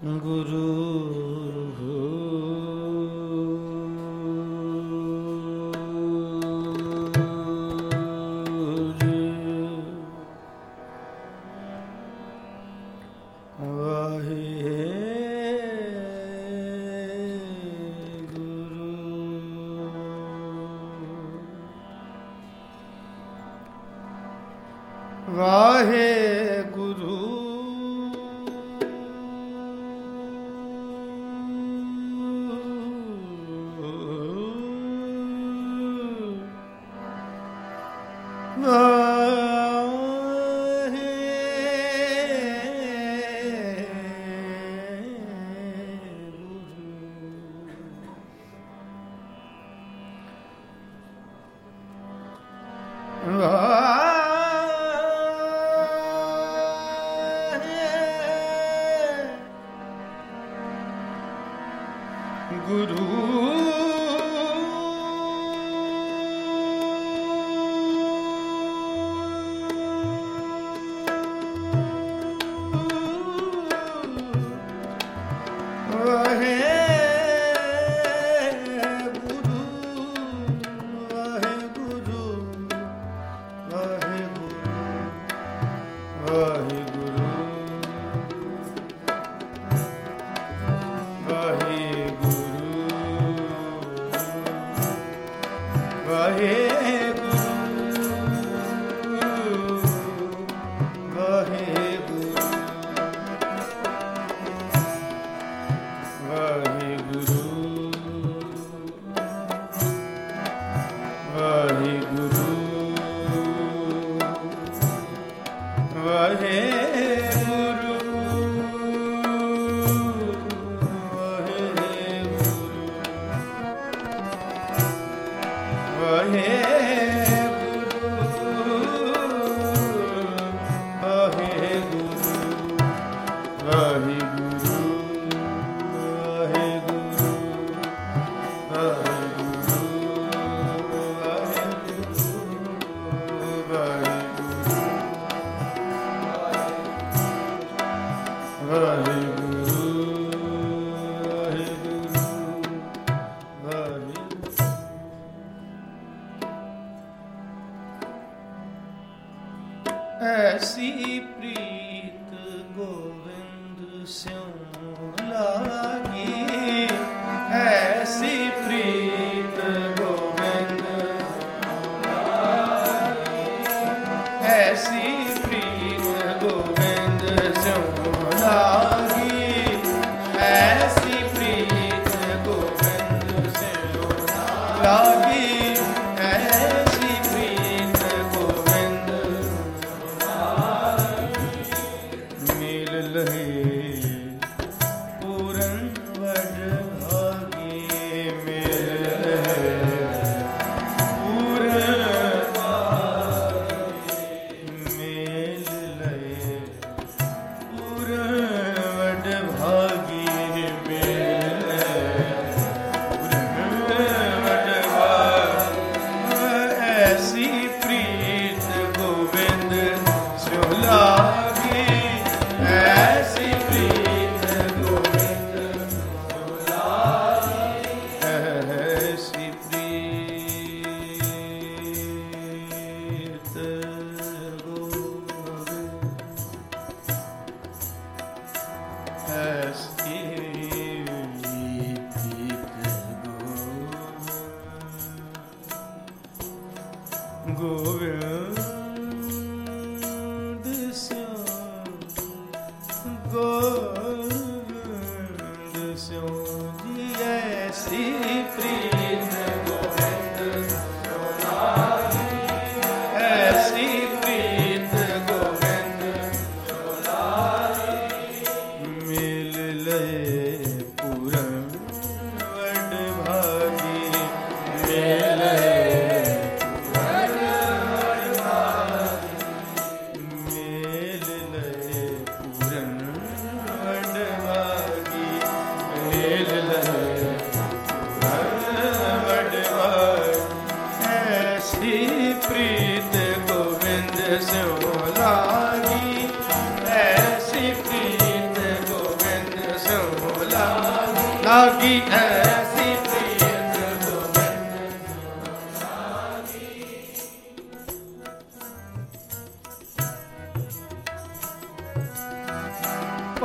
Guru Ah. ਪ੍ਰੀਤ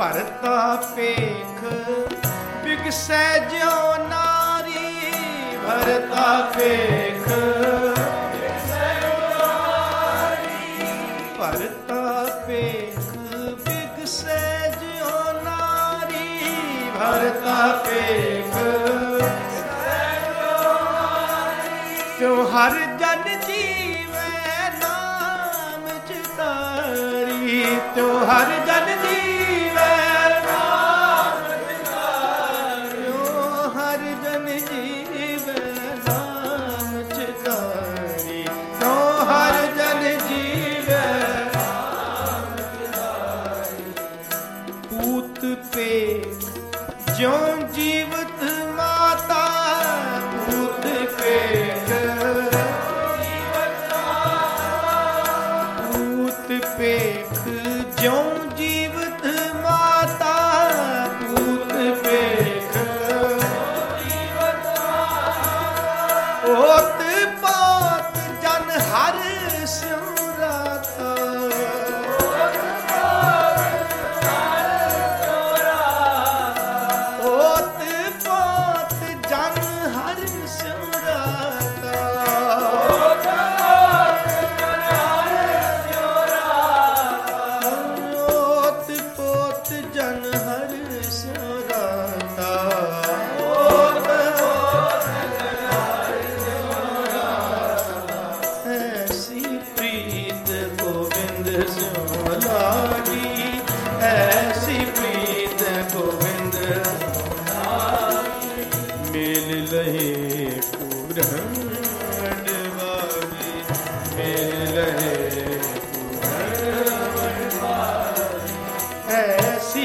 ਭਰਤਾ ਪੇਖ ਬਿਗਸੈ ਜਿਉ ਨਾਰੀ, ਭਰਤਾ ਪੇਖ ਬਿਗਸੈ ਨਾਰੀ ਭਰਤਾ ਪੇਖ ਬਿਗਸੈ ਜਿਉ ਨਾਰੀ, ਭਰਤਾ ਪੇਖ ਤਿਉ ਹਰ ਜਨ ਜੀਵੈ ਨਾਮ ਚਿਤਾਰੀ ਤਿਉ ਹਰ ਪੇਖ ਜਿਉਂ ਜੀ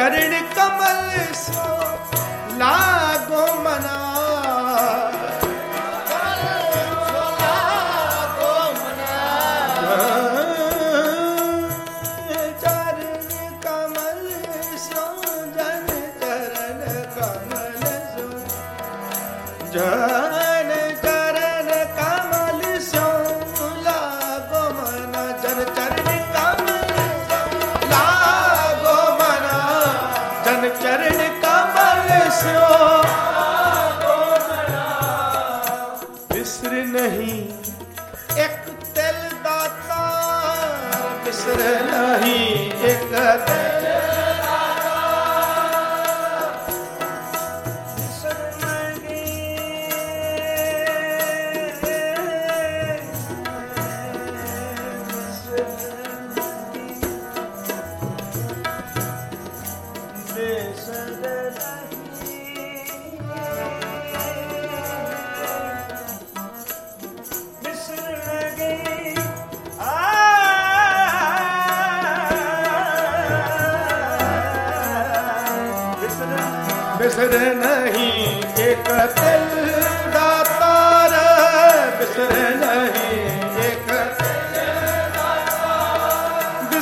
疲れね。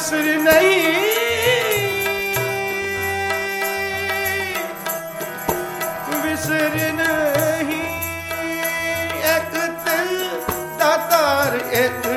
ਅਸਰ ਨਹੀਂ। ਵਿਸਰ ਨਹੀਂ। ਇੱਕ ਤਨ ਦਾ ਤਾਰ ਇੱਕ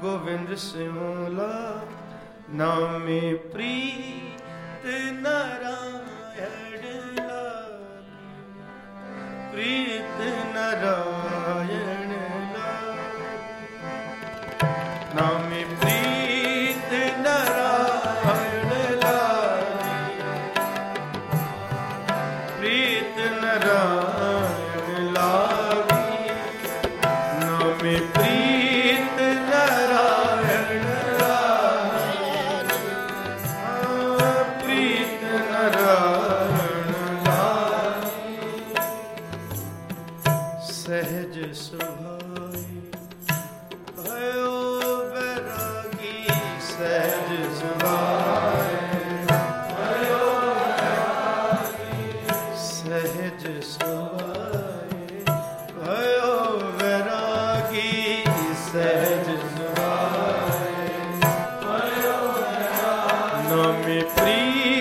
ਗੋਵਿੰਦ ਸਿਮਲਾ ਨਾਮੇ ਪ੍ਰੀਤ ਨਾਰਾਇਣ ਲਾਲੀ। ਪ੍ਰੀਤ ਨਾਰਾਇਣ नमे प्रिय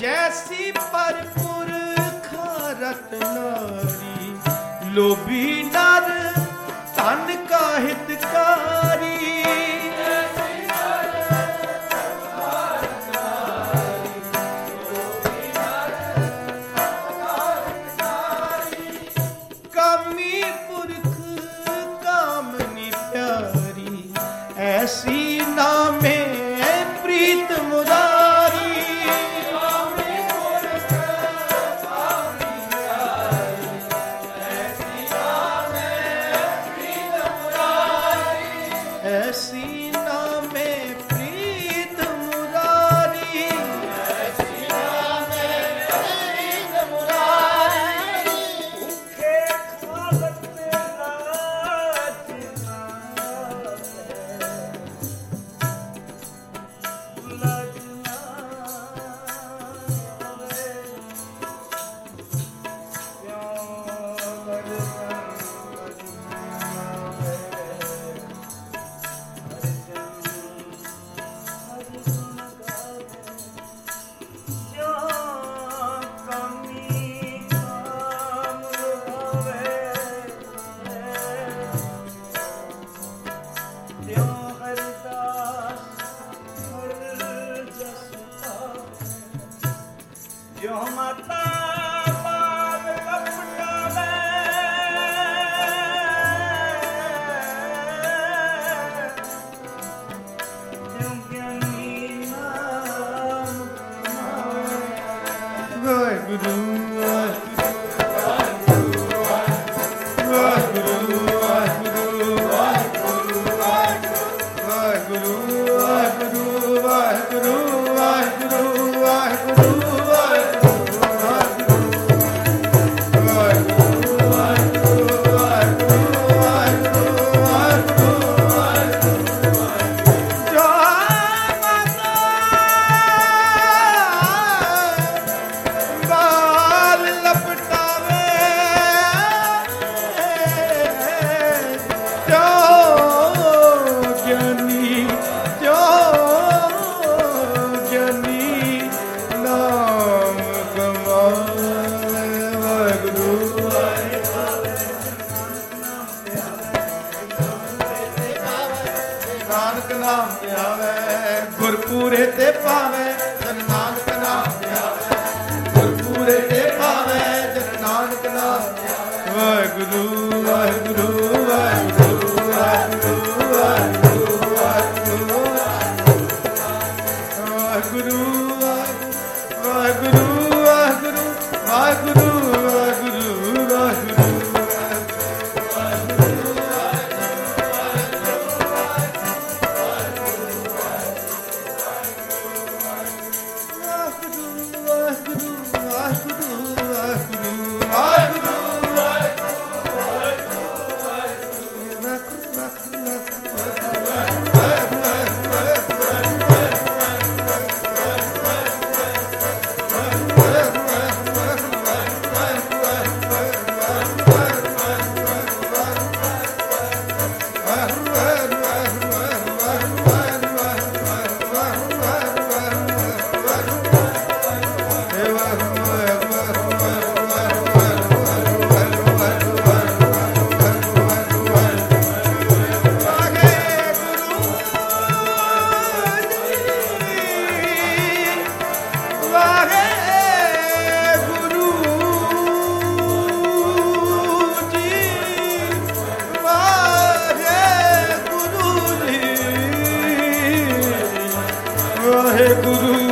ਜੈਸੀ ਪਰਪੁਰਖ ਰਤਨਾਰੀ ਲੋਭੀ ਨਰ ਤਨ ਕਾਹਿਤ ਵਾਹਿਗੁਰੂ।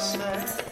said.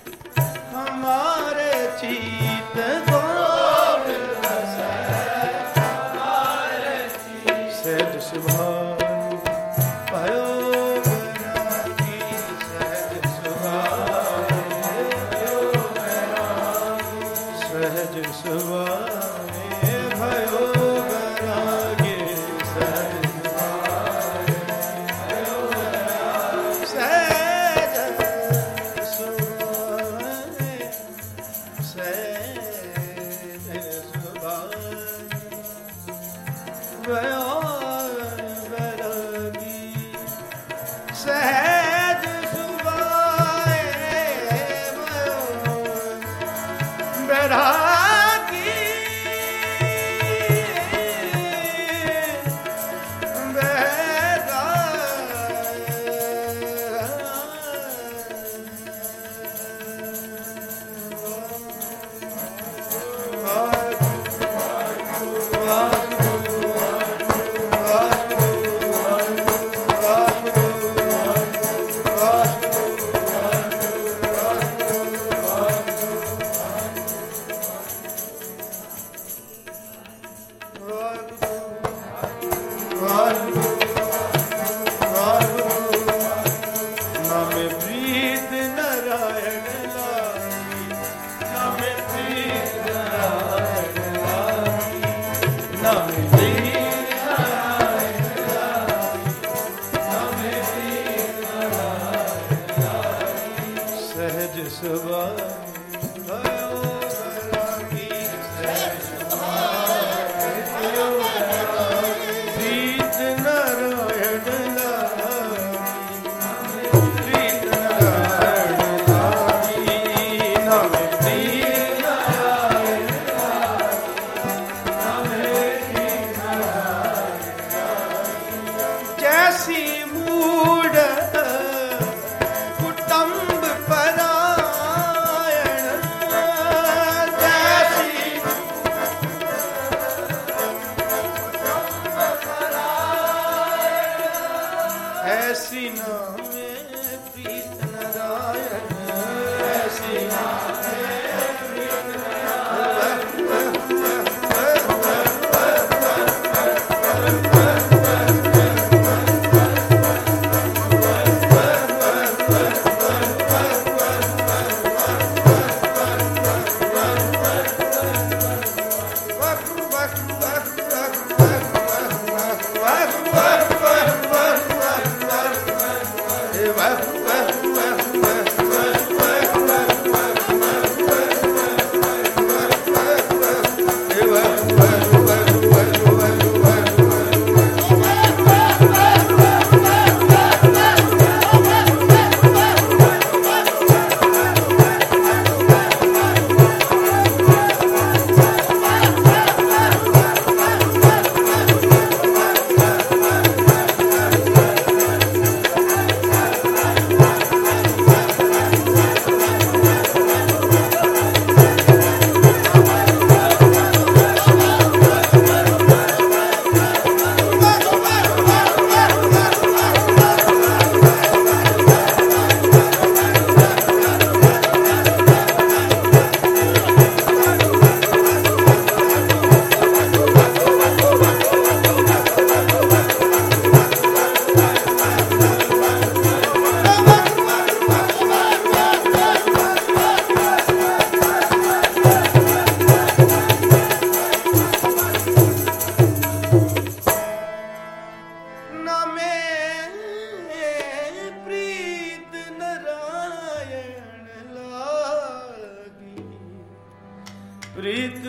ਪ੍ਰੀਤ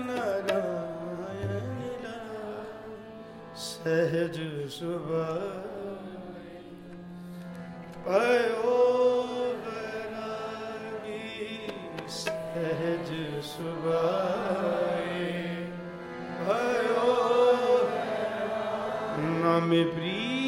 ਨਾਰਾਇਣ ਲਾ ਸਹਿਜ ਸੁਭਾਏ ਪਇਓ ਬਰਾਗੀ ਸਹਿਜ ਸੁਭਾਏ ਪਇਓ ਨਾਮੇ ਪ੍ਰੀਤ